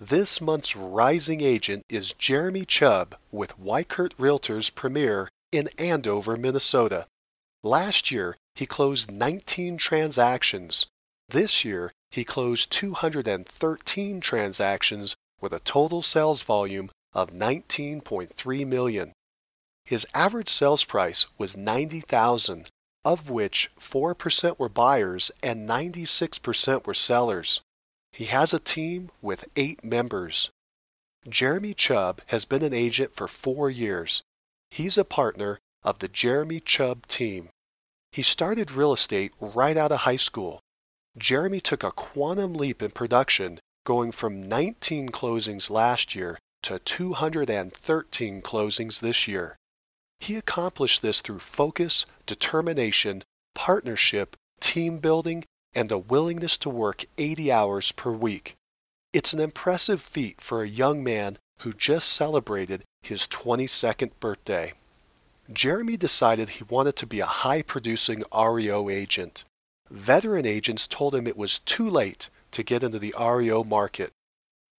This month's rising agent is Jeremy Chubb with Weichert Realtors Premier in Andover, Minnesota. Last year, he closed 19 transactions. This year, he closed 213 transactions with a total sales volume of 19.3 million. His average sales price was 90,000, of which 4% were buyers and 96% were sellers. He has a team with 8 members. Jeremy Chubb has been an agent for 4 years. He's a partner of the Jeremy Chubb team. He started real estate right out of high school. Jeremy took a quantum leap in production, going from 19 closings last year to 213 closings this year. He accomplished this through focus, determination, partnership, team building, and a willingness to work 80 hours per week. It's an impressive feat for a young man who just celebrated his 22nd birthday. Jeremy decided he wanted to be a high producing REO agent. Veteran agents told him it was too late to get into the REO market.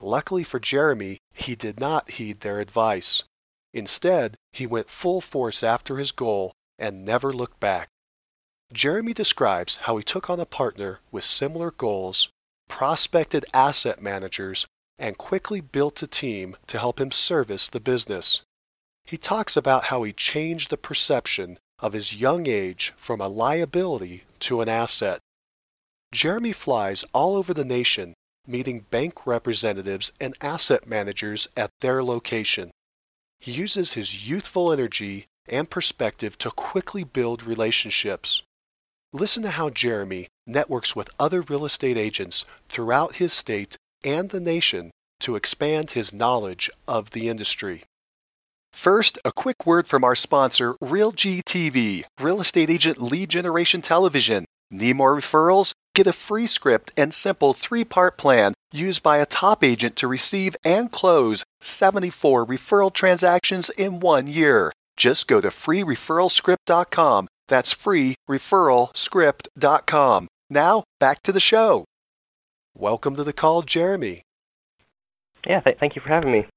Luckily for Jeremy, he did not heed their advice. Instead, he went full force after his goal and never looked back. Jeremy describes how he took on a partner with similar goals, prospected asset managers, and quickly built a team to help him service the business. He talks about how he changed the perception of his young age from a liability to an asset. Jeremy flies all over the nation, meeting bank representatives and asset managers at their location. He uses his youthful energy and perspective to quickly build relationships. Listen to how Jeremy networks with other real estate agents throughout his state and the nation to expand his knowledge of the industry. First, a quick word from our sponsor, RealGTV, Real Estate Agent Lead Generation Television. Need more referrals? Get a free script and simple three part plan used by a top agent to receive and close 74 referral transactions in one year. Just go to freereferralscript.com. That's freereferralscript.com. Now, back to the show. Welcome to the call, Jeremy. Yeah, th- thank you for having me.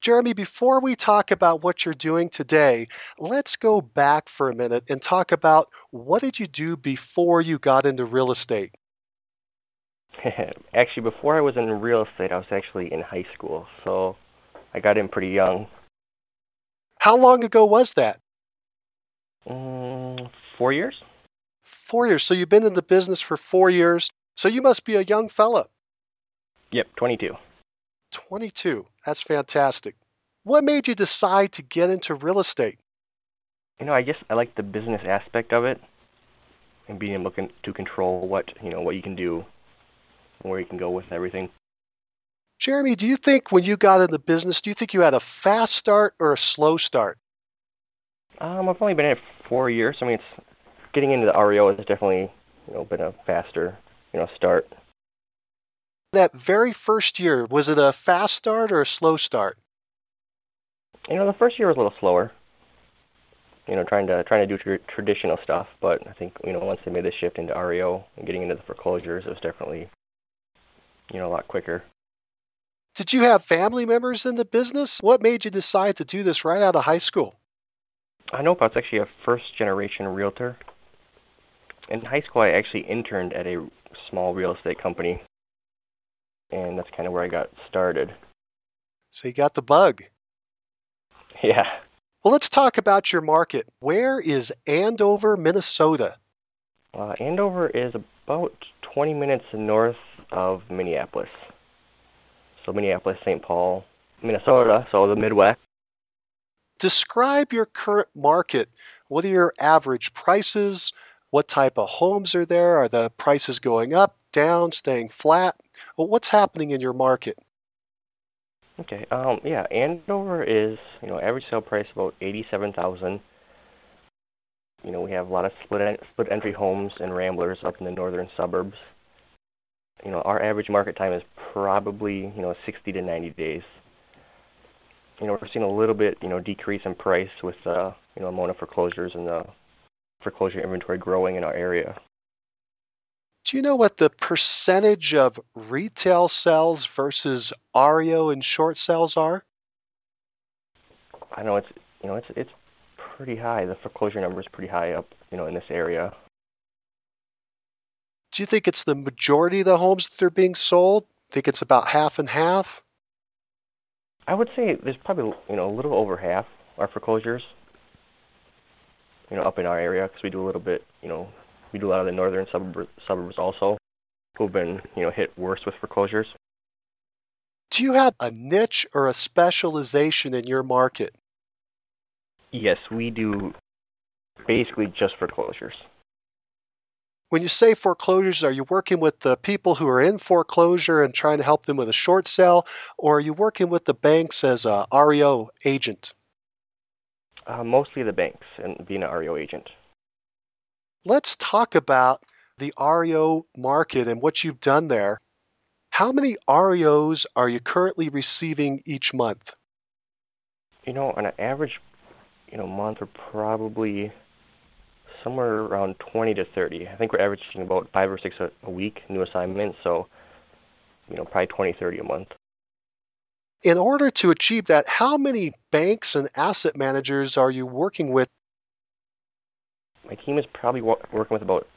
Jeremy, before we talk about what you're doing today, let's go back for a minute and talk about what did you do before you got into real estate? actually, before I was in real estate, I was actually in high school, so I got in pretty young. How long ago was that? Mm, four years. Four years. So you've been in the business for four years. So you must be a young fella. Yep, 22. 22. That's fantastic. What made you decide to get into real estate? You know, I guess I like the business aspect of it and being able to control what, you know, what you can do and where you can go with everything. Jeremy, do you think when you got into business, do you think you had a fast start or a slow start? Um, I've only been in it four years. I mean, it's getting into the REO has definitely, you know, been a faster, you know, start that very first year, was it a fast start or a slow start? You know, the first year was a little slower. You know, trying to trying to do tr- traditional stuff, but I think you know once they made the shift into REO and getting into the foreclosures, it was definitely you know a lot quicker. Did you have family members in the business? What made you decide to do this right out of high school? I know I was actually a first generation realtor. In high school, I actually interned at a small real estate company and that's kind of where I got started. So you got the bug. Yeah. Well, let's talk about your market. Where is Andover, Minnesota? Uh, Andover is about 20 minutes north of Minneapolis. So Minneapolis, St. Paul, Minnesota, so the Midwest. Describe your current market. What are your average prices? What type of homes are there? Are the prices going up, down, staying flat? What's happening in your market? Okay. Um, yeah, Andover is you know average sale price about eighty-seven thousand. You know we have a lot of split en- split entry homes and ramblers up in the northern suburbs. You know our average market time is probably you know sixty to ninety days. You know we're seeing a little bit you know decrease in price with uh, you know amount of foreclosures and the foreclosure inventory growing in our area. Do you know what the percentage of retail sales versus REO and short sales are? I know it's you know it's it's pretty high. The foreclosure number is pretty high up you know in this area. Do you think it's the majority of the homes that are being sold? Think it's about half and half? I would say there's probably you know a little over half are foreclosures. You know up in our area because we do a little bit you know we do a lot of the northern suburb, suburbs also who've been you know hit worse with foreclosures. Do you have a niche or a specialization in your market? Yes, we do basically just foreclosures. When you say foreclosures, are you working with the people who are in foreclosure and trying to help them with a short sale, or are you working with the banks as a REO agent? Uh, mostly the banks and being an REO agent. Let's talk about the REO market and what you've done there. How many REOs are you currently receiving each month? You know, on an average, you know, month we're probably somewhere around 20 to 30. I think we're averaging about five or six a, a week new assignments, so you know, probably 20, 30 a month. In order to achieve that, how many banks and asset managers are you working with? My team is probably working with about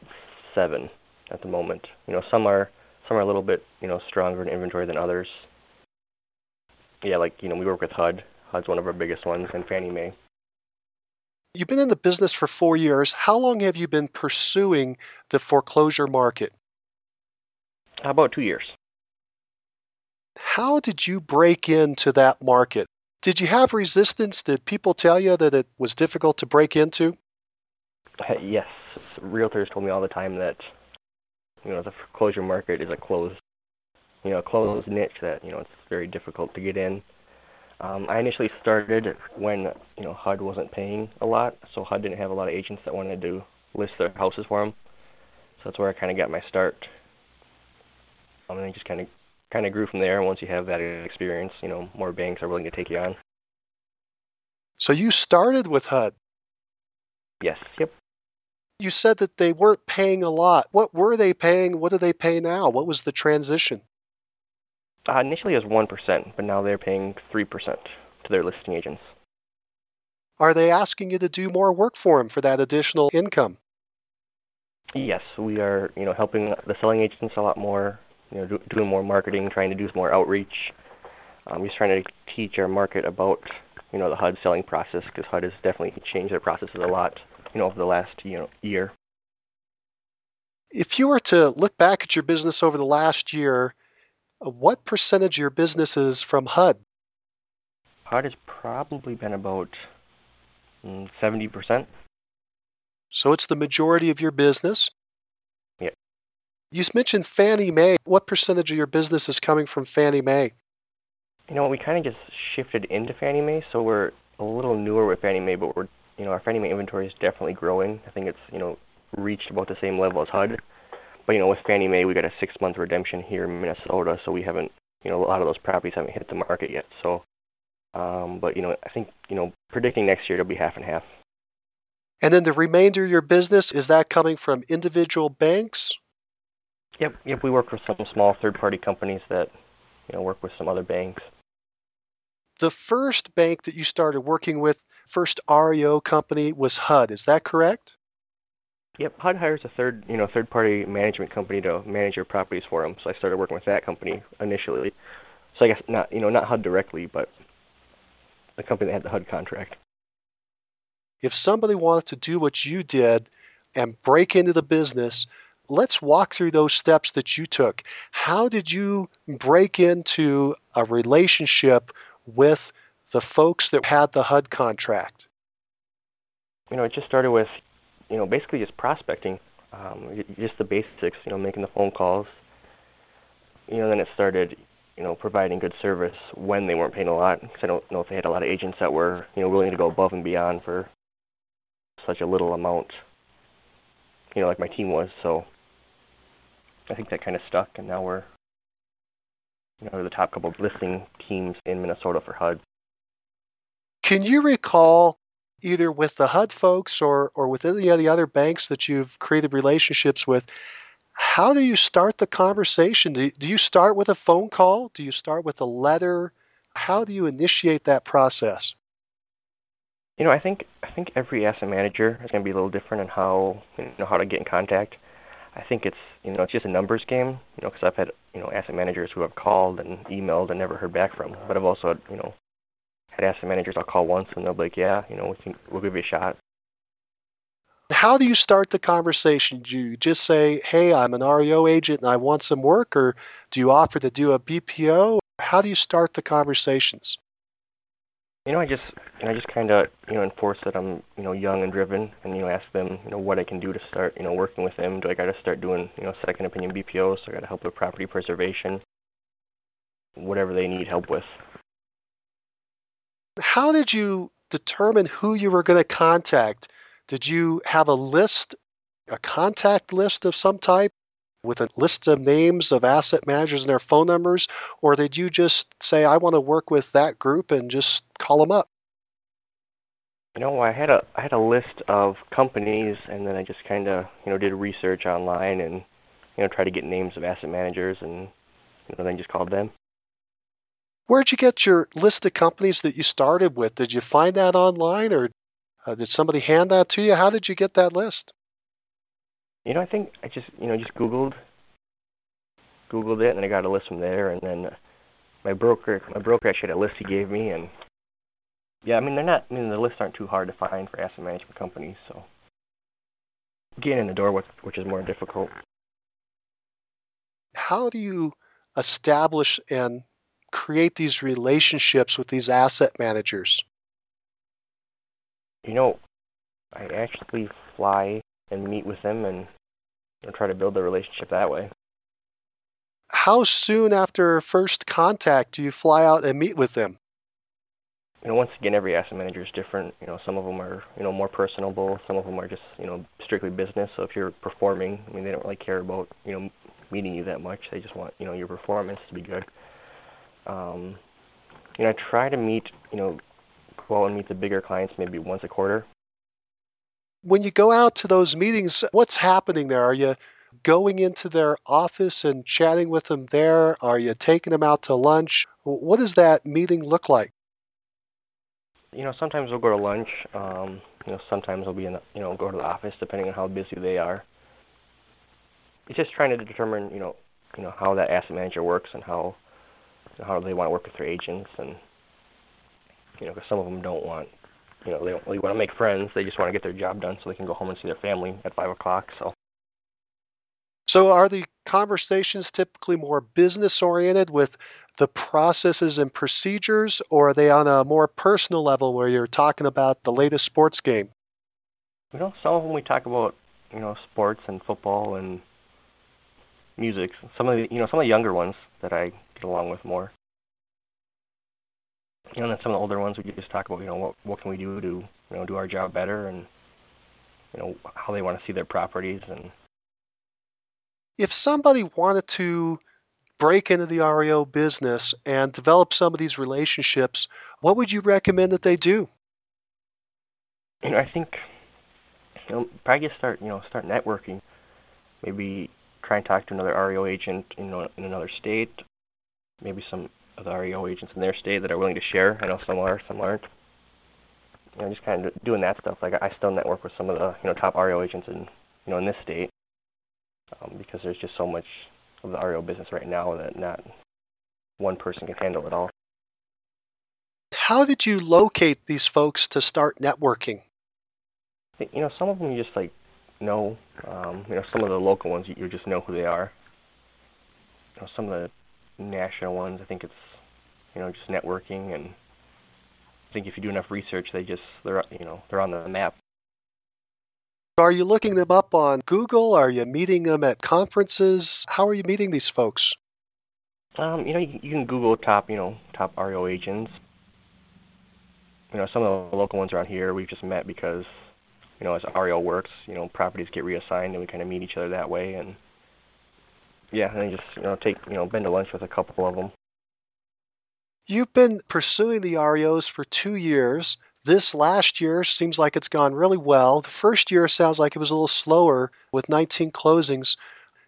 seven at the moment. You know, some are some are a little bit you know stronger in inventory than others. Yeah, like you know, we work with HUD. HUD's one of our biggest ones, and Fannie Mae. You've been in the business for four years. How long have you been pursuing the foreclosure market? How about two years? How did you break into that market? Did you have resistance? Did people tell you that it was difficult to break into? Yes, realtors told me all the time that you know the foreclosure market is a closed, you know, closed niche that you know it's very difficult to get in. Um, I initially started when you know HUD wasn't paying a lot, so HUD didn't have a lot of agents that wanted to list their houses for them. So that's where I kind of got my start. Um, and then just kind of kind of grew from there. And once you have that experience, you know, more banks are willing to take you on. So you started with HUD. Yes. Yep. You said that they weren't paying a lot. What were they paying? What do they pay now? What was the transition? Uh, initially, it was one percent, but now they're paying three percent to their listing agents. Are they asking you to do more work for them for that additional income? Yes, we are. You know, helping the selling agents a lot more. You know, do, doing more marketing, trying to do more outreach. Um, just trying to teach our market about you know the HUD selling process because HUD has definitely changed their processes a lot. You know, over the last you know year. If you were to look back at your business over the last year, what percentage of your business is from HUD? HUD has probably been about mm, seventy percent. So it's the majority of your business. You mentioned Fannie Mae. What percentage of your business is coming from Fannie Mae? You know, we kind of just shifted into Fannie Mae, so we're a little newer with Fannie Mae, but we're you know our Fannie Mae inventory is definitely growing. I think it's you know reached about the same level as HUD. But you know, with Fannie Mae, we got a six-month redemption here in Minnesota, so we haven't, you know, a lot of those properties haven't hit the market yet. So, um, but you know, I think you know, predicting next year it'll be half and half. And then the remainder of your business is that coming from individual banks? Yep, yep. We work with some small third-party companies that, you know, work with some other banks. The first bank that you started working with, first REO company, was HUD. Is that correct? Yep, HUD hires a third, you know, third-party management company to manage your properties for them. So I started working with that company initially. So I guess not, you know, not HUD directly, but the company that had the HUD contract. If somebody wanted to do what you did and break into the business, let's walk through those steps that you took. How did you break into a relationship with the folks that had the HUD contract? You know, it just started with you know, basically just prospecting, um, just the basics, you know, making the phone calls. You know, then it started, you know, providing good service when they weren't paying a lot. Because I don't know if they had a lot of agents that were you know willing to go above and beyond for such a little amount. You know, like my team was. So I think that kind of stuck, and now we're you know the top couple of listing teams in Minnesota for HUD. Can you recall either with the HUD folks or or with any of the other banks that you've created relationships with? How do you start the conversation? Do, do you start with a phone call? Do you start with a letter? How do you initiate that process? You know, I think I think every asset manager is going to be a little different in how you know how to get in contact. I think it's you know it's just a numbers game. You know, because I've had you know asset managers who have called and emailed and never heard back from. But I've also had, you know had asset managers I'll call once and they'll be like, yeah, you know, we can we'll give you a shot. How do you start the conversation? Do you just say, "Hey, I'm an REO agent and I want some work," or do you offer to do a BPO? How do you start the conversations? You know, I just and I just kind of you know enforce that I'm you know young and driven, and you know ask them you know what I can do to start you know working with them. Do I got to start doing you know second opinion BPOs? So I got to help with property preservation, whatever they need help with. How did you determine who you were going to contact? Did you have a list, a contact list of some type? with a list of names of asset managers and their phone numbers, or did you just say, I want to work with that group and just call them up? You know, I had a I had a list of companies, and then I just kind of you know did research online and you know try to get names of asset managers, and you know then just called them. Where'd you get your list of companies that you started with? Did you find that online, or uh, did somebody hand that to you? How did you get that list? You know, I think I just you know just Googled Googled it, and I got a list from there, and then my broker my broker actually had a list he gave me, and yeah, I mean they're not I mean the lists aren't too hard to find for asset management companies, so getting in the door with which is more difficult. How do you establish and create these relationships with these asset managers? You know, I actually fly and meet with them and try to build the relationship that way. How soon after first contact do you fly out and meet with them? You know, once again, every asset manager is different. You know, some of them are you know more personable. Some of them are just you know strictly business. So if you're performing, I mean, they don't really care about you know meeting you that much. They just want you know your performance to be good. Um, you know, I try to meet you know go out and meet the bigger clients maybe once a quarter when you go out to those meetings, what's happening there? Are you going into their office and chatting with them there? Are you taking them out to lunch? What does that meeting look like? You know, sometimes we'll go to lunch. Um, you know, sometimes we'll be in, the, you know, go to the office depending on how busy they are. It's just trying to determine, you know, you know how that asset manager works and how, how they want to work with their agents, and you know, because some of them don't want you know, they don't really want to make friends. They just want to get their job done so they can go home and see their family at five o'clock. So. So, are the conversations typically more business oriented with the processes and procedures, or are they on a more personal level where you're talking about the latest sports game? You know, some of them we talk about, you know, sports and football and music. Some of the, you know, some of the younger ones that I get along with more you know, and then some of the older ones we just talk about, you know, what what can we do to, you know, do our job better and you know, how they want to see their properties and if somebody wanted to break into the REO business and develop some of these relationships, what would you recommend that they do? You know, I think you know, probably just start, you know, start networking. Maybe try and talk to another REO agent, you know, in another state. Maybe some of the REO agents in their state that are willing to share. I know some are, some aren't. You know, just kind of doing that stuff. Like I still network with some of the you know top REO agents in you know in this state um, because there's just so much of the REO business right now that not one person can handle it all. How did you locate these folks to start networking? You know, some of them you just like know. Um, you know, some of the local ones you, you just know who they are. You know, some of the national ones. I think it's you know just networking, and I think if you do enough research, they just they're you know they're on the map. Are you looking them up on Google? Are you meeting them at conferences? How are you meeting these folks? Um, you know, you, you can Google top, you know, top REO agents. You know, some of the local ones around here we've just met because, you know, as REO works, you know, properties get reassigned and we kind of meet each other that way. And yeah, and then just you know take you know been to lunch with a couple of them. You've been pursuing the REOs for two years. This last year seems like it's gone really well. The first year sounds like it was a little slower with 19 closings.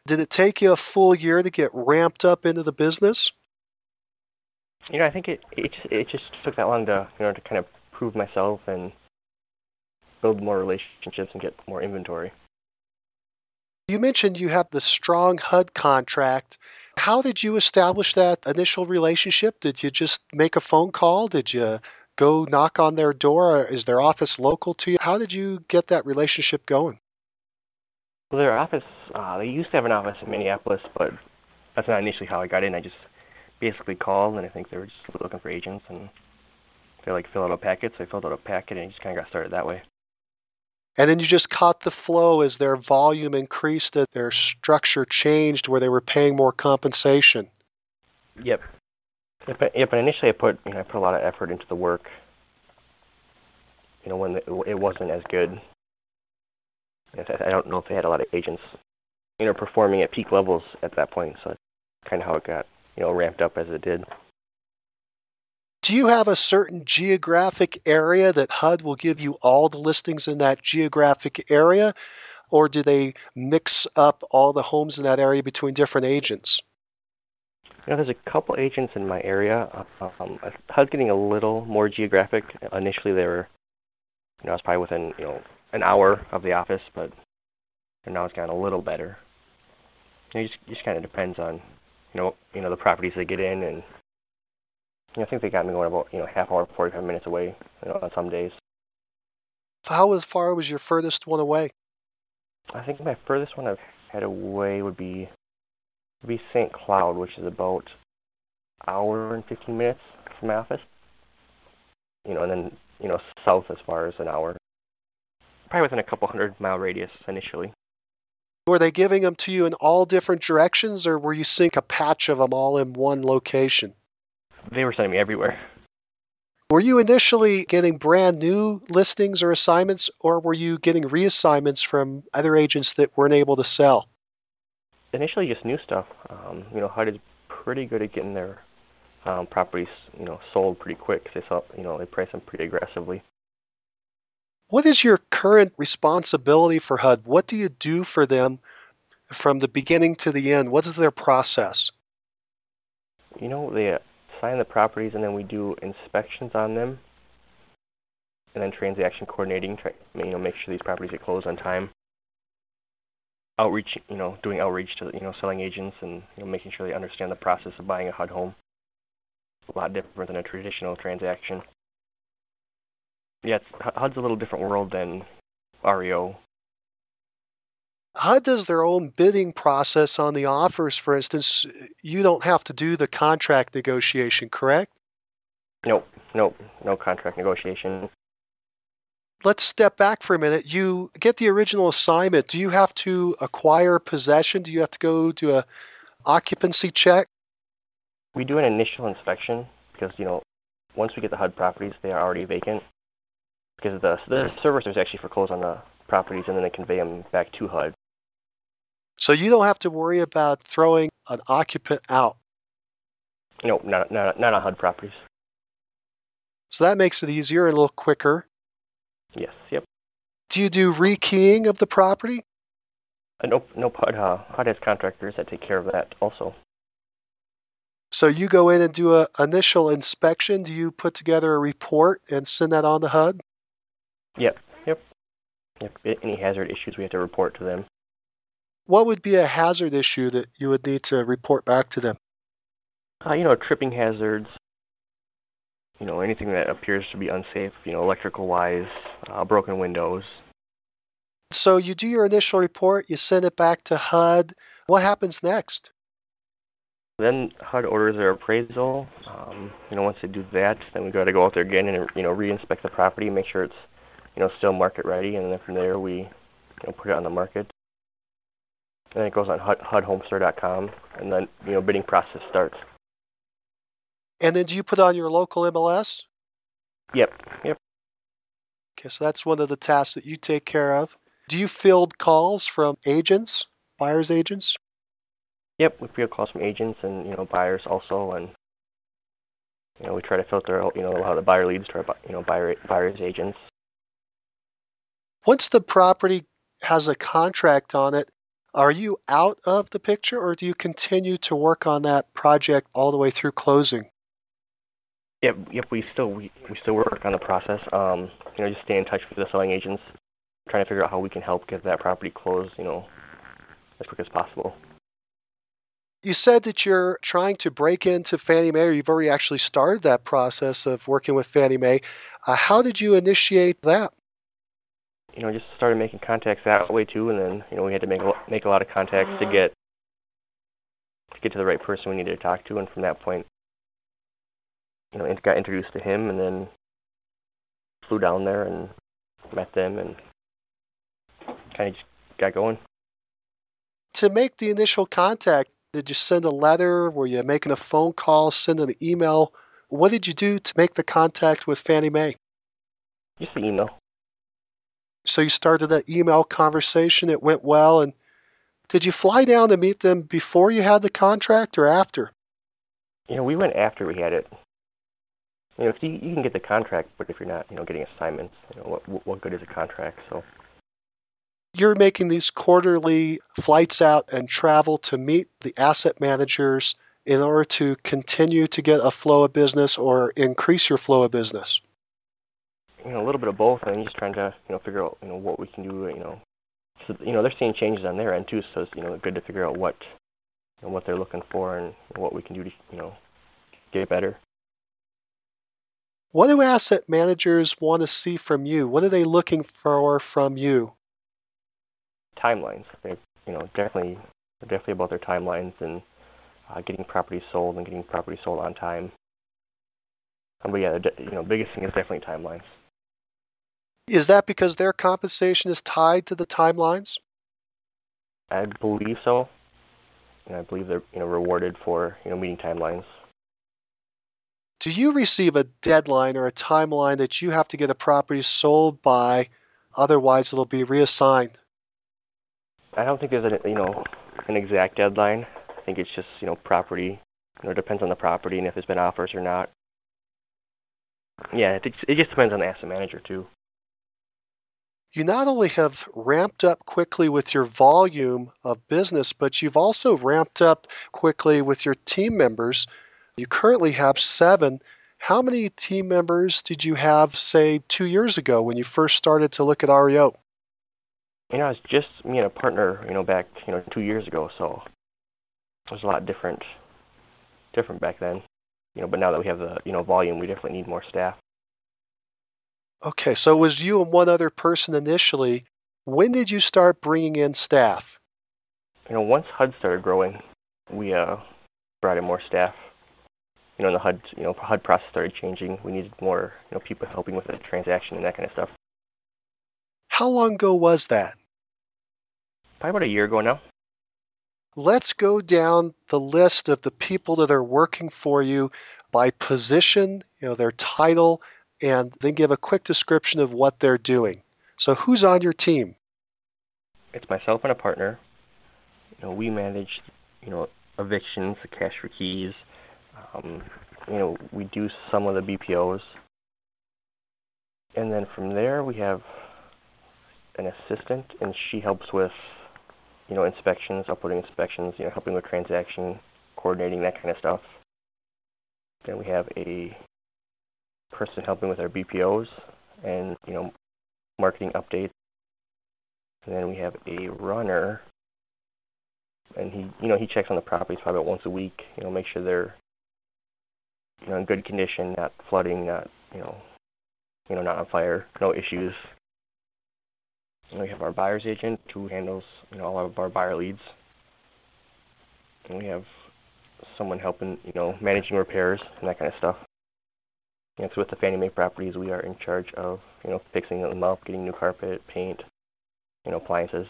Did it take you a full year to get ramped up into the business? You know, I think it it just, it just took that long to you know to kind of prove myself and build more relationships and get more inventory. You mentioned you have the strong HUD contract. How did you establish that initial relationship? Did you just make a phone call? Did you go knock on their door? Is their office local to you? How did you get that relationship going? Well, their office, uh, they used to have an office in Minneapolis, but that's not initially how I got in. I just basically called, and I think they were just looking for agents, and they like fill out a packet. So I filled out a packet, and just kind of got started that way. And then you just caught the flow as their volume increased, as their structure changed, where they were paying more compensation. Yep. Yep. Yep. And initially, I put you know I put a lot of effort into the work. You know, when it wasn't as good. I don't know if they had a lot of agents, you know, performing at peak levels at that point. So that's kind of how it got, you know, ramped up as it did. Do you have a certain geographic area that HUD will give you all the listings in that geographic area? Or do they mix up all the homes in that area between different agents? You know, there's a couple agents in my area. Um, HUD's getting a little more geographic. Initially, they were, you know, I was probably within, you know, an hour of the office, but now it's gotten a little better. It just, just kind of depends on, you know, you know the properties they get in and I think they got me going about you know half hour, forty five minutes away. You know, on some days. How far was your furthest one away? I think my furthest one I've had away would be be St. Cloud, which is about hour and fifteen minutes from my office. You know, and then you know south as far as an hour. Probably within a couple hundred mile radius initially. Were they giving them to you in all different directions, or were you seeing a patch of them all in one location? they were sending me everywhere. Were you initially getting brand new listings or assignments, or were you getting reassignments from other agents that weren't able to sell? Initially, just new stuff. Um, you know, HUD is pretty good at getting their um, properties, you know, sold pretty quick. They sell, you know, they price them pretty aggressively. What is your current responsibility for HUD? What do you do for them from the beginning to the end? What is their process? You know, they assign the properties and then we do inspections on them and then transaction coordinating, you know, make sure these properties get closed on time. Outreach, you know, doing outreach to you know selling agents and you know making sure they understand the process of buying a HUD home. A lot different than a traditional transaction. Yeah, it's, HUD's a little different world than REO. HUD does their own bidding process on the offers, for instance. You don't have to do the contract negotiation, correct? Nope, nope, no contract negotiation. Let's step back for a minute. You get the original assignment. Do you have to acquire possession? Do you have to go do a occupancy check? We do an initial inspection because, you know, once we get the HUD properties, they are already vacant. Because the, the servicers actually foreclose on the properties and then they convey them back to HUD. So you don't have to worry about throwing an occupant out. No, not not not on HUD properties. So that makes it easier and a little quicker. Yes. Yep. Do you do rekeying of the property? Uh, nope. Nope. HUD, uh, HUD has contractors that take care of that also. So you go in and do an initial inspection. Do you put together a report and send that on to HUD? Yep. Yep. Yep. Any hazard issues we have to report to them. What would be a hazard issue that you would need to report back to them? Uh, you know, tripping hazards. You know, anything that appears to be unsafe. You know, electrical wise, uh, broken windows. So you do your initial report, you send it back to HUD. What happens next? Then HUD orders their appraisal. Um, you know, once they do that, then we got to go out there again and you know re-inspect the property, make sure it's you know still market ready, and then from there we you know put it on the market and it goes on HUD, HUDHomestore.com, and then you know bidding process starts. And then do you put on your local MLS? Yep, yep. Okay, so that's one of the tasks that you take care of. Do you field calls from agents, buyers agents? Yep, we field calls from agents and you know buyers also, and you know we try to filter out you know a lot of the buyer leads to our you know buyer buyers agents. Once the property has a contract on it, are you out of the picture or do you continue to work on that project all the way through closing? Yep, yep. We still we, we still work on the process. Um, you know, just stay in touch with the selling agents, trying to figure out how we can help get that property closed. You know, as quick as possible. You said that you're trying to break into Fannie Mae, or you've already actually started that process of working with Fannie Mae. Uh, how did you initiate that? You know, just started making contacts that way too, and then you know we had to make a, make a lot of contacts to get to get to the right person we needed to talk to, and from that point, you know, got introduced to him, and then flew down there and met them, and kind of just got going. To make the initial contact, did you send a letter? Were you making a phone call, sending an email? What did you do to make the contact with Fannie Mae? Just the email. So you started that email conversation. It went well. And did you fly down to meet them before you had the contract or after? You know, we went after we had it. You know, if you, you can get the contract, but if you're not, you know, getting assignments, you know, what what good is a contract? So you're making these quarterly flights out and travel to meet the asset managers in order to continue to get a flow of business or increase your flow of business? You know, a little bit of both, and just trying to you know figure out you know what we can do. You know, so you know they're seeing changes on their end too, so it's you know good to figure out what you know, what they're looking for and what we can do to you know get better. What do asset managers want to see from you? What are they looking for from you? timelines. They, you know, definitely, definitely about their timelines and uh, getting properties sold and getting properties sold on time. Um, but yeah, the, you know, biggest thing is definitely timelines. Is that because their compensation is tied to the timelines? I believe so. And I believe they're you know rewarded for you know meeting timelines. Do you receive a deadline or a timeline that you have to get a property sold by, otherwise it'll be reassigned? I don't think there's a you know an exact deadline. I think it's just you know property. You know, it depends on the property and if there's been offers or not. Yeah, it, it just depends on the asset manager too. You not only have ramped up quickly with your volume of business, but you've also ramped up quickly with your team members. You currently have seven. How many team members did you have, say, two years ago when you first started to look at REO? You know, it's just me and a partner, you know, back, you know, two years ago, so it was a lot different, different back then. You know, but now that we have the, you know, volume, we definitely need more staff. Okay, so it was you and one other person initially. When did you start bringing in staff? You know, once HUD started growing, we uh, brought in more staff. You know, and the HUD, you know, HUD process started changing. We needed more, you know, people helping with the transaction and that kind of stuff. How long ago was that? Probably about a year ago now. Let's go down the list of the people that are working for you by position, you know, their title, and then give a quick description of what they're doing. So who's on your team? It's myself and a partner. You know, we manage, you know, evictions, the cash for keys. Um, you know, we do some of the BPOs. And then from there, we have an assistant, and she helps with, you know, inspections, uploading inspections, you know, helping with transaction, coordinating that kind of stuff. Then we have a person helping with our BPOs and you know, marketing updates. And then we have a runner, and he, you know, he checks on the properties probably once a week. You know, make sure they're, you know, in good condition, not flooding, not, you know, you know, not on fire, no issues. And we have our buyer's agent who handles you know all of our buyer leads. And we have someone helping you know managing repairs and that kind of stuff. And so with the Fannie Mae properties, we are in charge of you know fixing them up, getting new carpet, paint, you know appliances.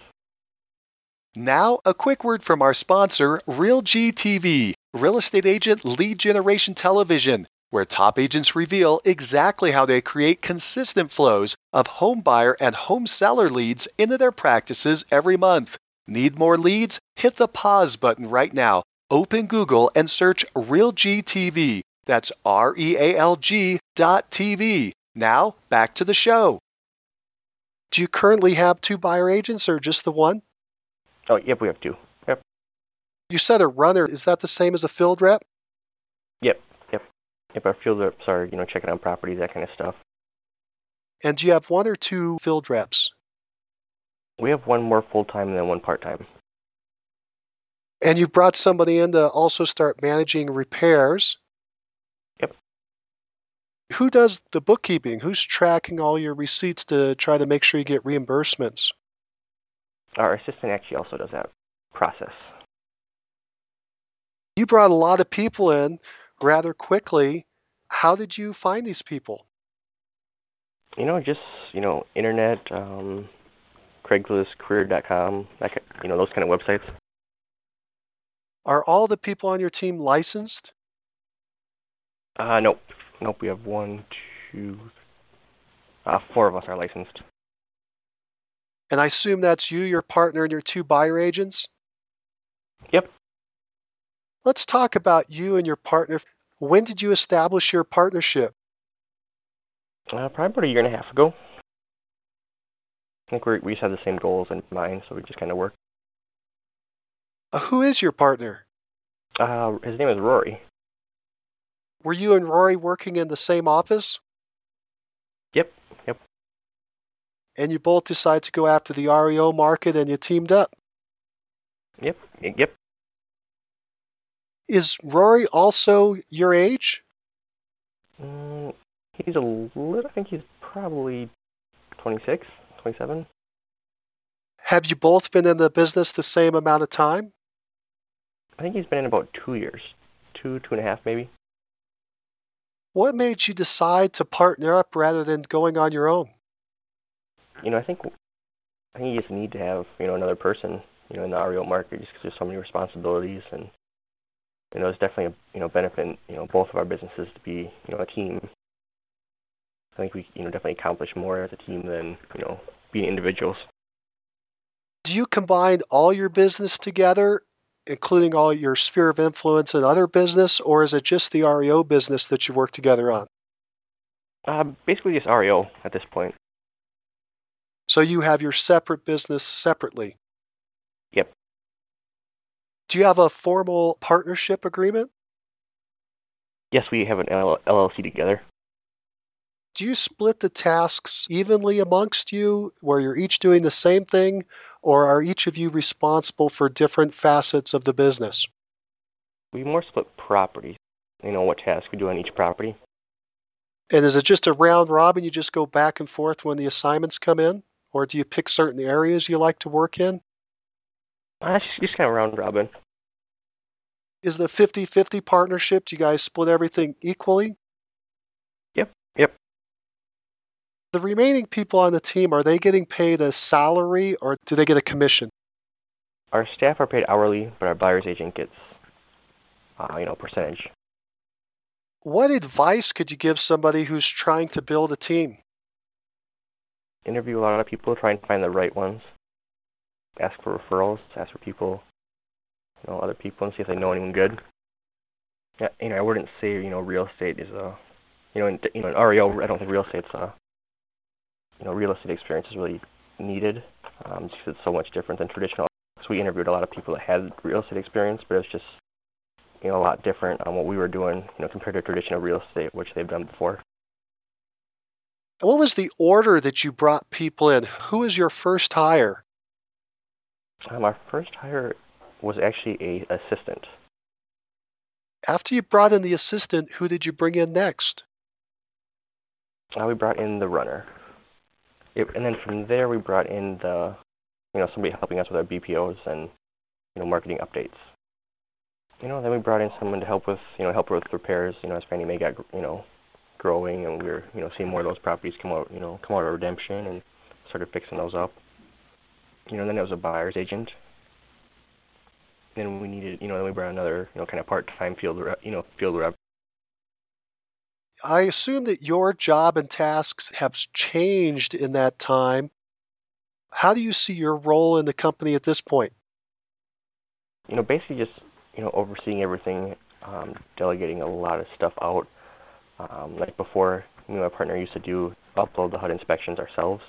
Now, a quick word from our sponsor, RealG TV. Real Estate Agent Lead Generation Television, where top agents reveal exactly how they create consistent flows of home buyer and home seller leads into their practices every month. Need more leads? Hit the pause button right now. Open Google and search RealGTV. That's R E A L G dot TV. Now, back to the show. Do you currently have two buyer agents or just the one? Oh, yep, we have two. You said a runner. Is that the same as a field rep? Yep. Yep. Yep. Our field reps are, you know, checking on properties, that kind of stuff. And do you have one or two field reps? We have one more full time than one part time. And you've brought somebody in to also start managing repairs. Yep. Who does the bookkeeping? Who's tracking all your receipts to try to make sure you get reimbursements? Our assistant actually also does that process. You brought a lot of people in rather quickly. How did you find these people? You know, just you know, internet, um, Craigslist, Career.com, that you know, those kind of websites. Are all the people on your team licensed? Uh, nope, nope. We have one, two, uh, four of us are licensed. And I assume that's you, your partner, and your two buyer agents? Yep. Let's talk about you and your partner. When did you establish your partnership? Uh, probably about a year and a half ago. I think we we just had the same goals in mind, so we just kind of worked. Uh, who is your partner? Uh, his name is Rory. Were you and Rory working in the same office? Yep. Yep. And you both decided to go after the REO market and you teamed up. Yep. Yep. Is Rory also your age? Mm, he's a little. I think he's probably 26, 27. Have you both been in the business the same amount of time? I think he's been in about two years, two, two and a half, maybe. What made you decide to partner up rather than going on your own? You know, I think I think you just need to have you know another person, you know, in the REO market, just because there's so many responsibilities, and you know, it's definitely a you know benefit, you know, both of our businesses to be you know a team. I think we you know definitely accomplish more as a team than you know being individuals. Do you combine all your business together, including all your sphere of influence and other business, or is it just the REO business that you work together on? Uh, basically just REO at this point. So you have your separate business separately. Do you have a formal partnership agreement? Yes, we have an LLC together. Do you split the tasks evenly amongst you, where you're each doing the same thing, or are each of you responsible for different facets of the business? We more split properties. You know what tasks we do on each property. And is it just a round robin? You just go back and forth when the assignments come in? Or do you pick certain areas you like to work in? Uh, just, just kind of round robin. Is the 50 50 partnership? Do you guys split everything equally? Yep. Yep. The remaining people on the team, are they getting paid a salary or do they get a commission? Our staff are paid hourly, but our buyer's agent gets, uh, you know, percentage. What advice could you give somebody who's trying to build a team? Interview a lot of people, try and find the right ones. Ask for referrals, ask for people, you know, other people, and see if they know anyone good. Yeah, you know, I wouldn't say you know real estate is a, you know, in, you know, in REO, I don't think real estate's a, you know, real estate experience is really needed. Um, just 'cause it's so much different than traditional. So we interviewed a lot of people that had real estate experience, but it's just, you know, a lot different on what we were doing, you know, compared to traditional real estate, which they've done before. What was the order that you brought people in? Who was your first hire? Um, our first hire was actually a assistant. After you brought in the assistant, who did you bring in next? Uh, we brought in the runner, it, and then from there we brought in the, you know, somebody helping us with our BPOs and, you know, marketing updates. You know, then we brought in someone to help with, you know, help with repairs. You know, as Fannie Mae got, you know, growing, and we were, you know, seeing more of those properties come out, you know, come out of redemption, and started fixing those up. You know, then it was a buyer's agent. Then we needed, you know, then we brought another, you know, kind of part-time field rep, you know, field rep. I assume that your job and tasks have changed in that time. How do you see your role in the company at this point? You know, basically just, you know, overseeing everything, um, delegating a lot of stuff out. Um, like before, you know, my partner used to do upload the HUD inspections ourselves.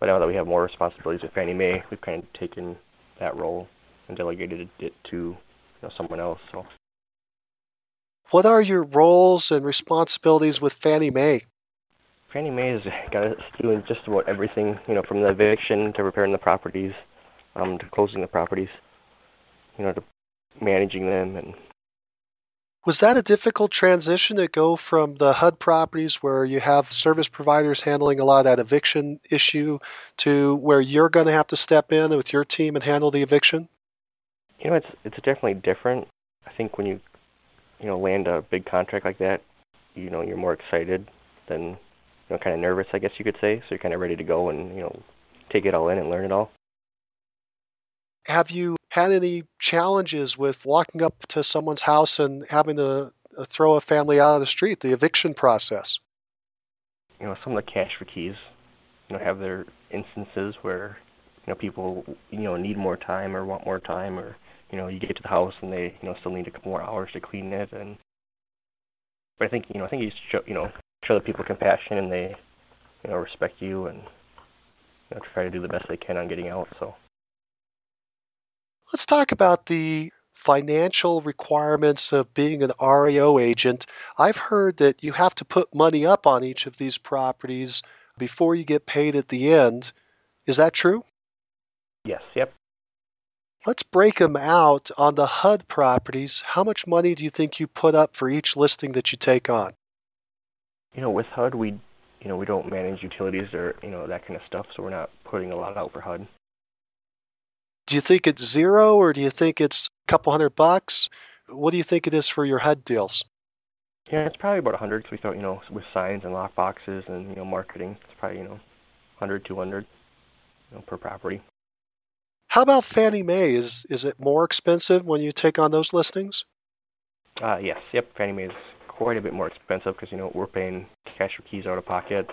But now that we have more responsibilities with Fannie Mae, we've kind of taken that role and delegated it to you know, someone else. So. What are your roles and responsibilities with Fannie Mae? Fannie Mae is got us doing just about everything, you know, from the eviction to repairing the properties, um, to closing the properties, you know, to managing them and was that a difficult transition to go from the HUD properties where you have service providers handling a lot of that eviction issue to where you're going to have to step in with your team and handle the eviction? You know, it's it's definitely different. I think when you you know land a big contract like that, you know, you're more excited than you know kind of nervous, I guess you could say. So you're kind of ready to go and, you know, take it all in and learn it all. Have you had any challenges with walking up to someone's house and having to uh, throw a family out of the street, the eviction process? You know, some of the cash for keys, you know, have their instances where, you know, people, you know, need more time or want more time or, you know, you get to the house and they, you know, still need a couple more hours to clean it and but I think, you know, I think you show, you know, show the people compassion and they, you know, respect you and you know, try to do the best they can on getting out, so Let's talk about the financial requirements of being an REO agent. I've heard that you have to put money up on each of these properties before you get paid at the end. Is that true? Yes, yep. Let's break them out on the HUD properties. How much money do you think you put up for each listing that you take on? You know, with HUD, we you know we don't manage utilities or you know that kind of stuff, so we're not putting a lot out for HUD. Do you think it's zero or do you think it's a couple hundred bucks? What do you think it is for your HUD deals? Yeah, it's probably about a 100 because we thought, you know, with signs and lock boxes and, you know, marketing, it's probably, you know, 100, 200 you know, per property. How about Fannie Mae? Is is it more expensive when you take on those listings? Uh, yes, yep. Fannie Mae is quite a bit more expensive because, you know, we're paying cash for keys out of pocket,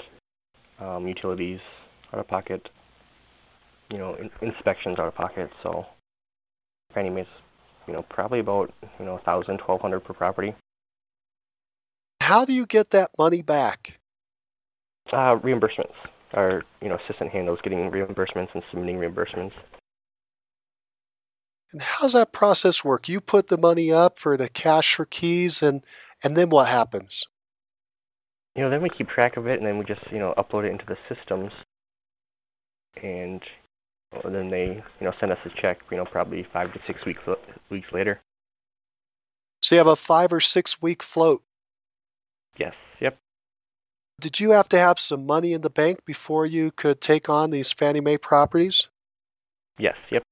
um, utilities out of pocket, you know, in, inspections out of pocket. So Fannie Mae's, you know, probably about, you know, thousand, twelve hundred per property. How do you get that money back? Uh, reimbursements. Our, you know, assistant handles getting reimbursements and submitting reimbursements. And how's that process work? You put the money up for the cash for keys and and then what happens? You know, then we keep track of it and then we just, you know, upload it into the systems and then they you know send us a check you know probably five to six weeks weeks later. So you have a five or six week float. Yes. Yep. Did you have to have some money in the bank before you could take on these Fannie Mae properties? Yes. Yep.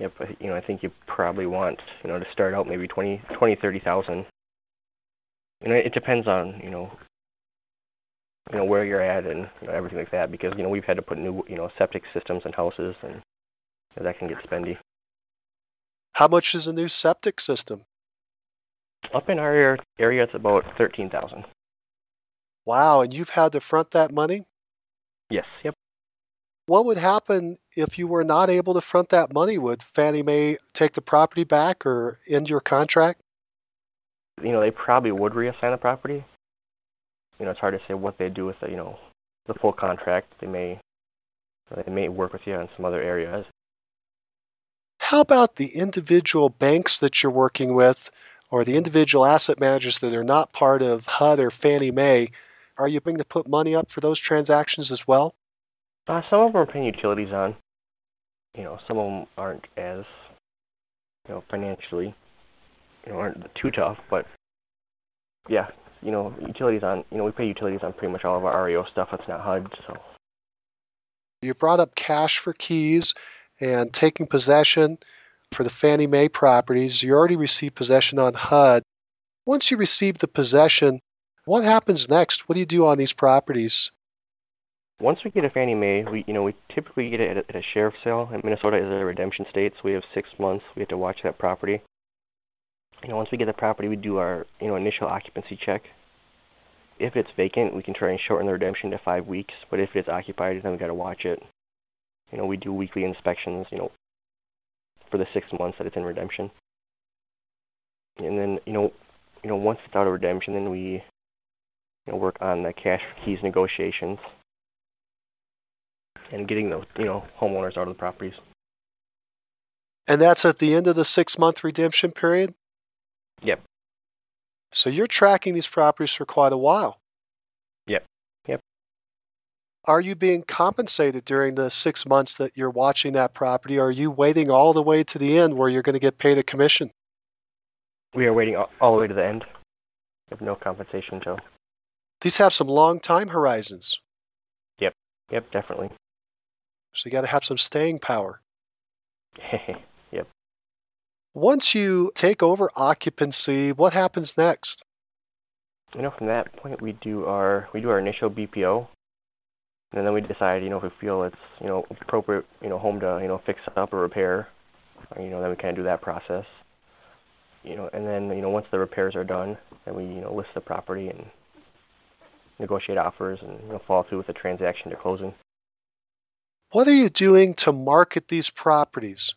Yep. You know, I think you probably want you know to start out maybe twenty, twenty, thirty thousand. You know, it depends on you know you know where you're at and you know, everything like that because you know we've had to put new you know septic systems in houses and you know, that can get spendy. How much is a new septic system? Up in our area, it's about thirteen thousand. Wow, and you've had to front that money? Yes. Yep. What would happen if you were not able to front that money? Would Fannie Mae take the property back or end your contract? You know, they probably would reassign the property, you know, it's hard to say what they do with the, you know, the full contract. They may, they may work with you on some other areas. How about the individual banks that you're working with, or the individual asset managers that are not part of HUD or Fannie Mae? Are you going to put money up for those transactions as well? Uh, some of them are paying utilities on. You know, some of them aren't as, you know, financially, you know, aren't too tough. But yeah, you know, utilities on, you know, we pay utilities on pretty much all of our REO stuff. that's not HUD, so. You brought up cash for keys and taking possession for the Fannie Mae properties. You already received possession on HUD. Once you receive the possession, what happens next? What do you do on these properties? Once we get a Fannie Mae, we you know we typically get it at a, at a sheriff sale. And Minnesota is a redemption state, so we have six months. We have to watch that property. You know, once we get the property, we do our you know initial occupancy check. If it's vacant, we can try and shorten the redemption to five weeks. But if it's occupied, then we got to watch it. You know, we do weekly inspections. You know, for the six months that it's in redemption. And then you know, you know once it's out of redemption, then we you know work on the cash keys negotiations and getting those you know homeowners out of the properties. And that's at the end of the six month redemption period? Yep. So you're tracking these properties for quite a while. Yep. Yep. Are you being compensated during the six months that you're watching that property? Or are you waiting all the way to the end where you're going to get paid a commission? We are waiting all, the way to the end. With no compensation, Joe. These have some long time horizons. Yep. Yep. Definitely. So you got to have some staying power. yep. Once you take over occupancy, what happens next? You know, from that point, we do our we do our initial BPO, and then we decide, you know, if we feel it's you know appropriate, you know, home to you know fix up or repair, or, you know, then we kind of do that process. You know, and then you know once the repairs are done, then we you know list the property and negotiate offers and you know follow through with the transaction to closing. What are you doing to market these properties?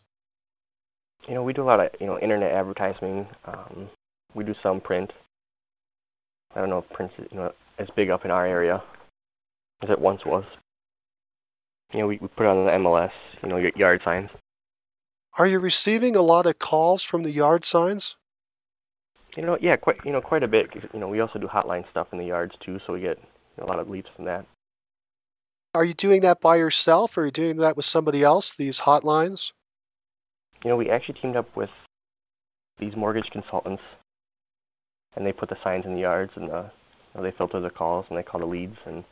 You know, we do a lot of you know internet advertising. Um, we do some print. I don't know if print is you know as big up in our area as it once was. You know, we, we put it on the MLS. You know, yard signs. Are you receiving a lot of calls from the yard signs? You know, yeah, quite you know quite a bit. You know, we also do hotline stuff in the yards too, so we get a lot of leads from that. Are you doing that by yourself or are you doing that with somebody else, these hotlines? You know, we actually teamed up with these mortgage consultants and they put the signs in the yards and uh, you know, they filter the calls and they call the leads and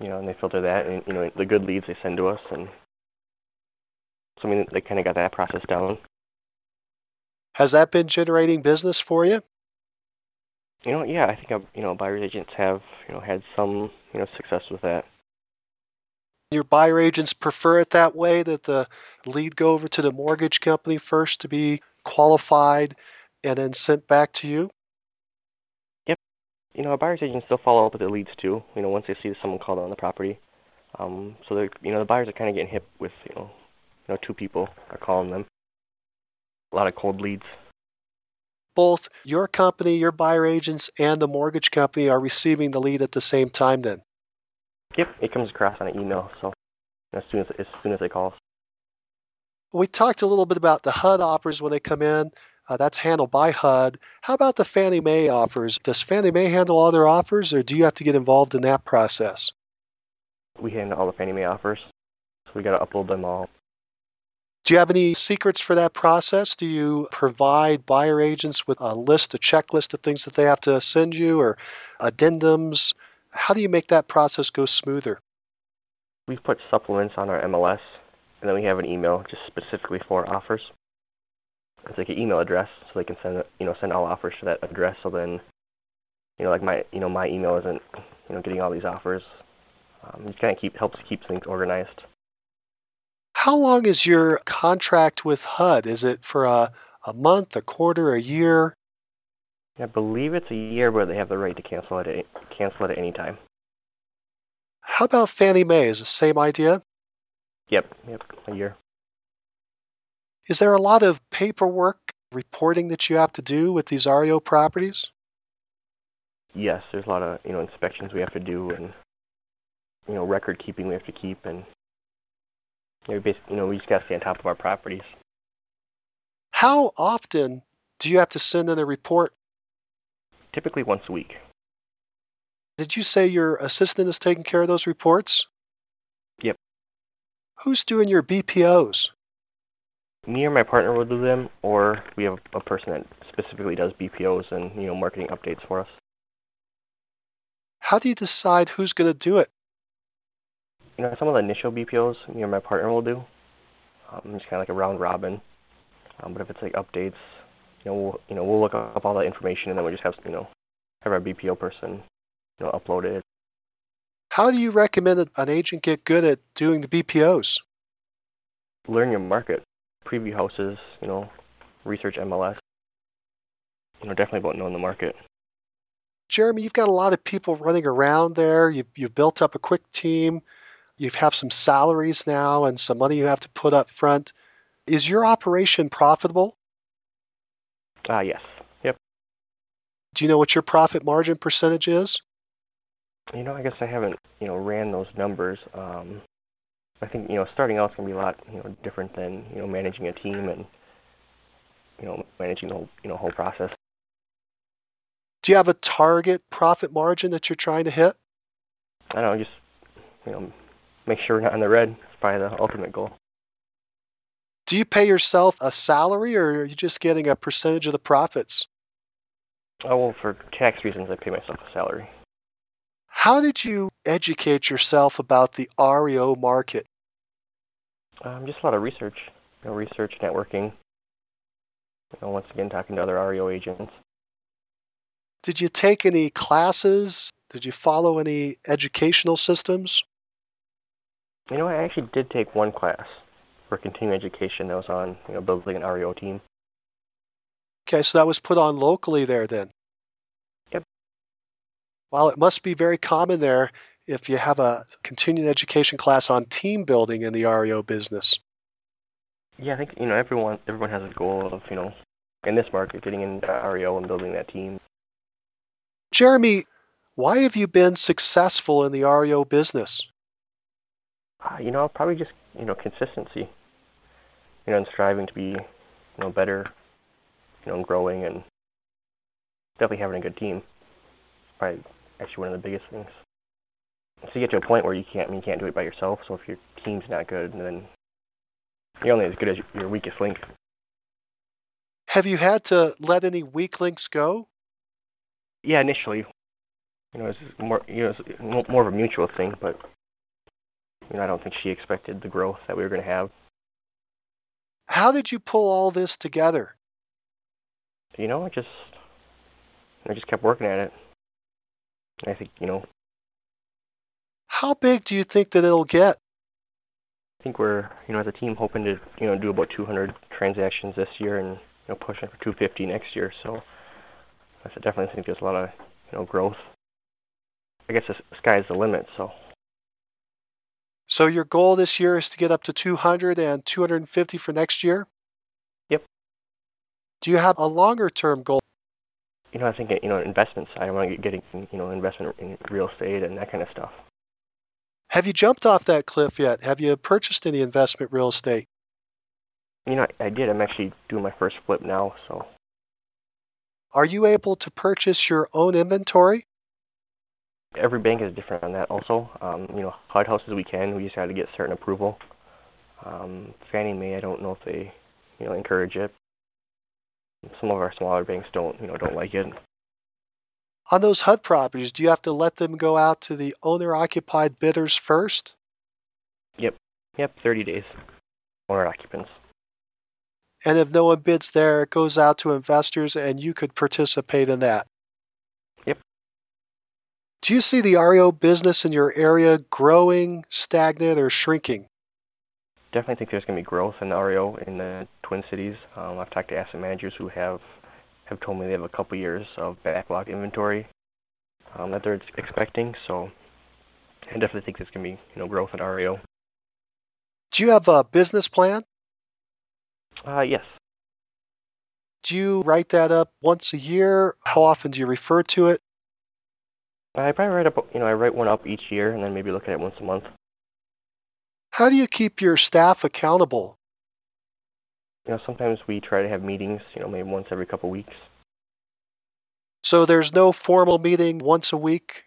you know, and they filter that and you know, the good leads they send to us and so I mean they kinda got that process down. Has that been generating business for you? You know, yeah, I think uh, you know buyers agents have you know had some you know success with that. Your buyer agents prefer it that way that the lead go over to the mortgage company first to be qualified and then sent back to you? Yep. You know, our buyer's agents still follow up with the leads too. You know, once they see someone called on the property, um, so they you know the buyers are kind of getting hit with you know, you know two people are calling them. A lot of cold leads. Both your company, your buyer agents, and the mortgage company are receiving the lead at the same time. Then. Yep, it comes across on an email. So as soon as as soon as they call. We talked a little bit about the HUD offers when they come in. Uh, that's handled by HUD. How about the Fannie Mae offers? Does Fannie Mae handle all their offers, or do you have to get involved in that process? We handle all the Fannie Mae offers, so we got to upload them all. Do you have any secrets for that process? Do you provide buyer agents with a list, a checklist of things that they have to send you, or addendums? How do you make that process go smoother? We've put supplements on our MLS, and then we have an email just specifically for offers. It's like an email address, so they can send you know send all offers to that address. So then, you know, like my you know my email isn't you know getting all these offers. Um, it kind of keep helps keep things organized. How long is your contract with HUD? Is it for a, a month, a quarter, a year? I believe it's a year, but they have the right to cancel it at, cancel it at any time. How about Fannie Mae? Is the same idea? Yep, yep, a year. Is there a lot of paperwork reporting that you have to do with these REO properties? Yes, there's a lot of you know inspections we have to do, and you know record keeping we have to keep, and you know, basically, you know we just got to stay on top of our properties. How often do you have to send in a report? Typically once a week. Did you say your assistant is taking care of those reports? Yep. Who's doing your BPOs? Me or my partner will do them, or we have a person that specifically does BPOs and you know marketing updates for us. How do you decide who's going to do it? You know, some of the initial BPOs me or my partner will do. Um, just kind of like a round robin. Um, but if it's like updates, you know, we'll you know we'll look up all that information and then we'll just have you know have our BPO person you know upload it. How do you recommend that an agent get good at doing the BPOs? Learn your market, preview houses, you know, research MLS. You know, definitely about knowing the market. Jeremy, you've got a lot of people running around there. You've, you've built up a quick team. You have some salaries now and some money you have to put up front. Is your operation profitable? Ah, uh, yes. Yep. Do you know what your profit margin percentage is? You know, I guess I haven't, you know, ran those numbers. Um, I think, you know, starting out is going to be a lot, you know, different than, you know, managing a team and, you know, managing the whole, you know, whole process. Do you have a target profit margin that you're trying to hit? I don't know, just, you know, make sure we're not in the red. It's probably the ultimate goal. Do you pay yourself a salary or are you just getting a percentage of the profits? Oh, well, for tax reasons, I pay myself a salary. How did you educate yourself about the REO market? Um, just a lot of research, you know, research, networking. You know, once again, talking to other REO agents. Did you take any classes? Did you follow any educational systems? You know, I actually did take one class for continuing education that was on, you know, building an REO team. Okay, so that was put on locally there then. Yep. Well, it must be very common there if you have a continuing education class on team building in the REO business. Yeah, I think you know everyone everyone has a goal of you know in this market getting into REO and building that team. Jeremy, why have you been successful in the REO business? Uh, you know, probably just you know consistency. You know, and striving to be you know better, you know, and growing and definitely having a good team. Probably actually one of the biggest things. So you get to a point where you can't I mean you can't do it by yourself. So if your team's not good, then you're only as good as your weakest link. Have you had to let any weak links go? Yeah, initially. You know, it's more you know it's more of a mutual thing, but you know I don't think she expected the growth that we were going to have. How did you pull all this together? You know, I just I just kept working at it. I think you know. How big do you think that it'll get? I think we're you know as a team hoping to you know do about 200 transactions this year and you know pushing for 250 next year. So I definitely think there's a lot of you know growth. I guess the sky's the limit. So. So your goal this year is to get up to 200 and 250 for next year. Yep. Do you have a longer term goal? You know, I think you know investments. I want to get getting you know investment in real estate and that kind of stuff. Have you jumped off that cliff yet? Have you purchased any investment real estate? You know, I did. I'm actually doing my first flip now, so are you able to purchase your own inventory? Every bank is different on that also. Um, you know, HUD houses we can. We just had to get certain approval. Um, Fannie Mae, I don't know if they, you know, encourage it. Some of our smaller banks don't, you know, don't like it. On those HUD properties, do you have to let them go out to the owner-occupied bidders first? Yep. Yep, 30 days. Owner occupants. And if no one bids there, it goes out to investors and you could participate in that. Do you see the REO business in your area growing, stagnant, or shrinking? Definitely think there's going to be growth in the REO in the Twin Cities. Um, I've talked to asset managers who have have told me they have a couple years of backlog inventory um, that they're expecting. So I definitely think there's going to be you know growth in REO. Do you have a business plan? Uh, yes. Do you write that up once a year? How often do you refer to it? I probably write up, you know, I write one up each year and then maybe look at it once a month. How do you keep your staff accountable? You know, sometimes we try to have meetings, you know, maybe once every couple of weeks. So there's no formal meeting once a week?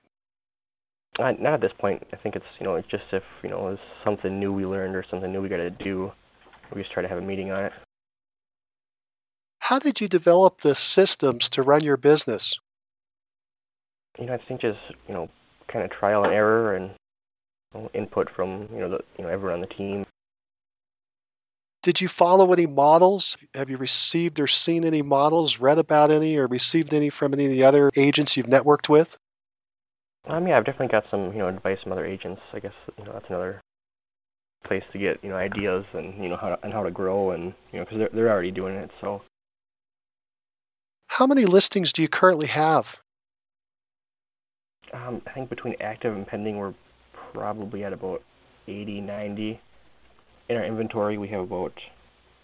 Uh, not at this point. I think it's, you know, it's just if, you know, it's something new we learned or something new we got to do, we just try to have a meeting on it. How did you develop the systems to run your business? You know, I think just you know, kind of trial and error and you know, input from you know the you know everyone on the team. Did you follow any models? Have you received or seen any models, read about any, or received any from any of the other agents you've networked with? Um, yeah, I've definitely got some, you know, advice from other agents. I guess you know that's another place to get, you know, ideas and you know how to, and how to grow and you know because they're they're already doing it. So. How many listings do you currently have? Um, I think between active and pending, we're probably at about 80, 90. In our inventory, we have about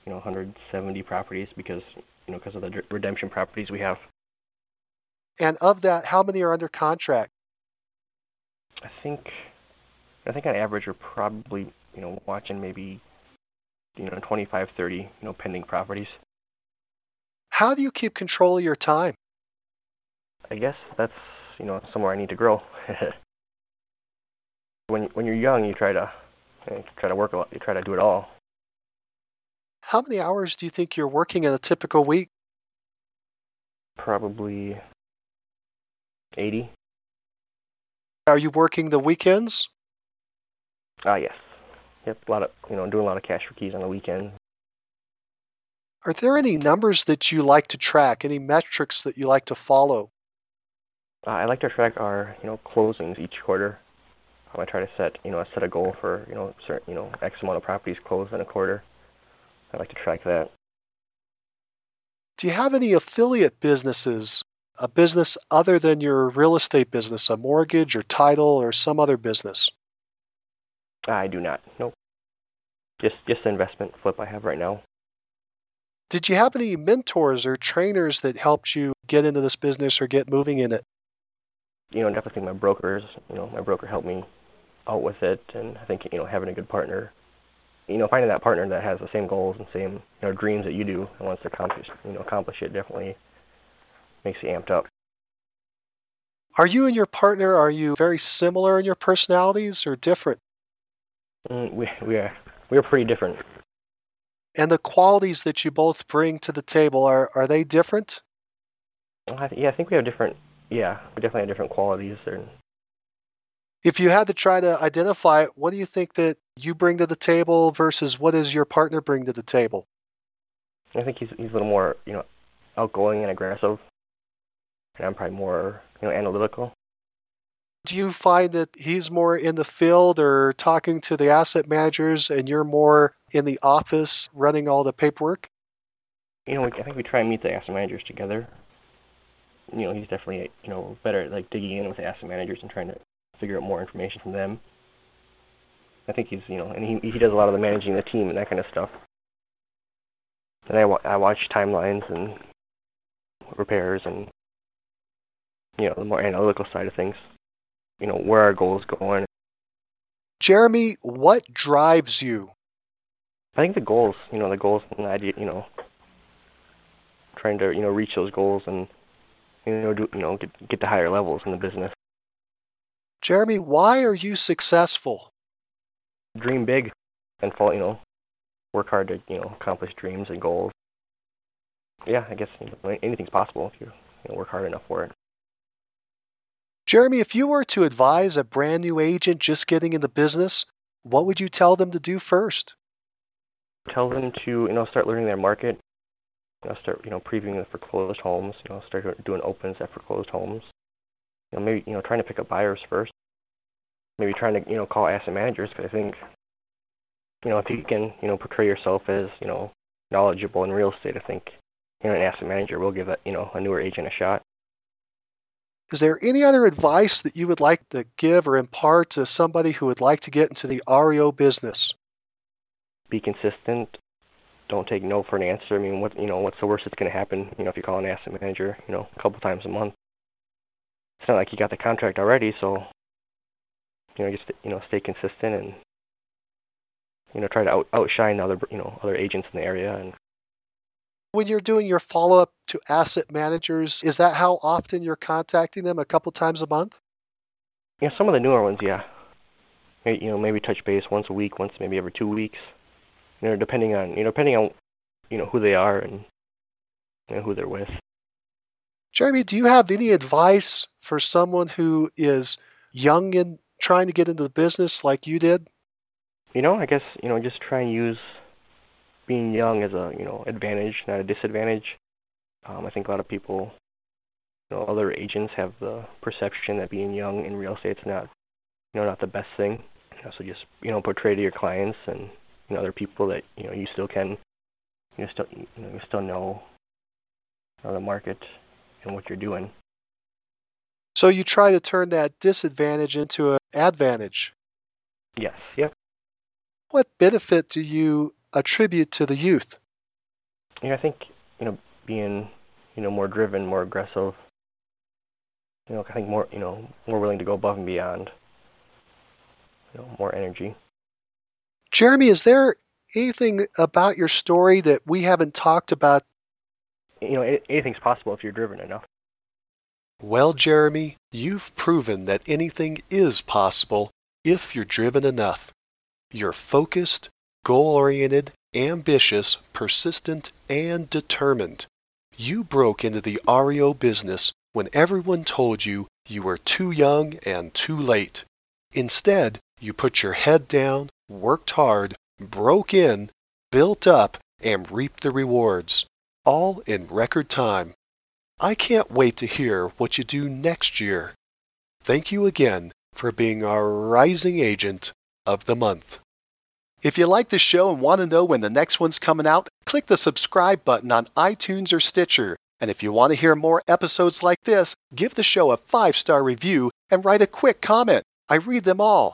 you know 170 properties because you know because of the redemption properties we have. And of that, how many are under contract? I think I think on average we're probably you know watching maybe you know 25, 30 you know pending properties. How do you keep control of your time? I guess that's you know somewhere I need to grow. when when you're young, you try to you try to work a lot. You try to do it all. How many hours do you think you're working in a typical week? Probably 80. Are you working the weekends? Ah, uh, yes. Yep, a lot of you know doing a lot of cash for keys on the weekend. Are there any numbers that you like to track? Any metrics that you like to follow? Uh, I like to track our you know closings each quarter. Um, I try to set you know set a goal for you know certain you know X amount of properties closed in a quarter. I like to track that. Do you have any affiliate businesses a business other than your real estate business, a mortgage or title or some other business? I do not. Nope. Just just the investment flip I have right now. Did you have any mentors or trainers that helped you get into this business or get moving in it? You know, definitely my brokers. You know, my broker helped me out with it, and I think you know having a good partner. You know, finding that partner that has the same goals and same you know dreams that you do and wants to accomplish you know accomplish it definitely makes you amped up. Are you and your partner are you very similar in your personalities or different? Mm, we we are we are pretty different. And the qualities that you both bring to the table are are they different? I th- yeah, I think we have different. Yeah, we definitely have different qualities. And if you had to try to identify, what do you think that you bring to the table versus what does your partner bring to the table? I think he's he's a little more you know outgoing and aggressive and I'm probably more you know analytical. Do you find that he's more in the field or talking to the asset managers, and you're more in the office running all the paperwork? You know, I think we try and meet the asset managers together. You know, he's definitely you know better at like digging in with the asset managers and trying to figure out more information from them. I think he's you know, and he he does a lot of the managing the team and that kind of stuff. And I, I watch timelines and repairs and you know, the more analytical side of things. You know, where our goals going. Jeremy, what drives you? I think the goals, you know, the goals and the idea, you know, trying to, you know, reach those goals and, you know, do, you know, get, get to higher levels in the business. Jeremy, why are you successful? Dream big and fall, you know, work hard to, you know, accomplish dreams and goals. Yeah, I guess you know, anything's possible if you, you know, work hard enough for it. Jeremy, if you were to advise a brand new agent just getting in the business, what would you tell them to do first? Tell them to, you know, start learning their market. Know, start, you know, previewing the foreclosed homes. You know, start doing opens at foreclosed homes. You know, maybe, you know, trying to pick up buyers first. Maybe trying to, you know, call asset managers because I think, you know, if you can, you know, portray yourself as, you know, knowledgeable in real estate, I think, you know, an asset manager will give that, you know, a newer agent a shot. Is there any other advice that you would like to give or impart to somebody who would like to get into the REO business? Be consistent. Don't take no for an answer. I mean, what you know, what's the worst that's going to happen? You know, if you call an asset manager, you know, a couple times a month. It's not like you got the contract already, so you know, just you know, stay consistent and you know, try to out, outshine other you know other agents in the area and when you're doing your follow up to asset managers, is that how often you're contacting them? A couple times a month? Yeah, some of the newer ones, yeah. You know, maybe touch base once a week, once maybe every two weeks. You know, depending on you know, depending on you know who they are and you know, who they're with. Jeremy, do you have any advice for someone who is young and trying to get into the business like you did? You know, I guess you know, just try and use being young is a you know advantage, not a disadvantage. Um, I think a lot of people you know, other agents have the perception that being young in real estate is not, you know, not the best thing. You know, so just you know, portray to your clients and other people that you know you still can, you know, still you know, you still know, know the market and what you're doing. So you try to turn that disadvantage into an advantage. Yes. Yep. What benefit do you attribute to the youth? You know, I think you know being you know more driven, more aggressive. You know, I think more you know more willing to go above and beyond. You know, more energy. Jeremy, is there anything about your story that we haven't talked about? You know, anything's possible if you're driven enough. Well, Jeremy, you've proven that anything is possible if you're driven enough. You're focused, goal oriented, ambitious, persistent, and determined. You broke into the REO business when everyone told you you were too young and too late. Instead, you put your head down, worked hard, broke in, built up, and reaped the rewards, all in record time. I can't wait to hear what you do next year. Thank you again for being our Rising Agent of the Month. If you like the show and want to know when the next one's coming out, click the subscribe button on iTunes or Stitcher. And if you want to hear more episodes like this, give the show a five star review and write a quick comment. I read them all,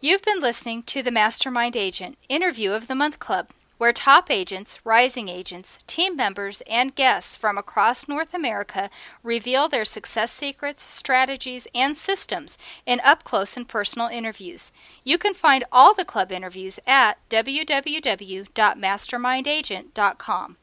You've been listening to the Mastermind Agent Interview of the Month Club where top agents, rising agents, team members, and guests from across North America reveal their success secrets, strategies, and systems in up close and personal interviews. You can find all the club interviews at www.mastermindagent.com.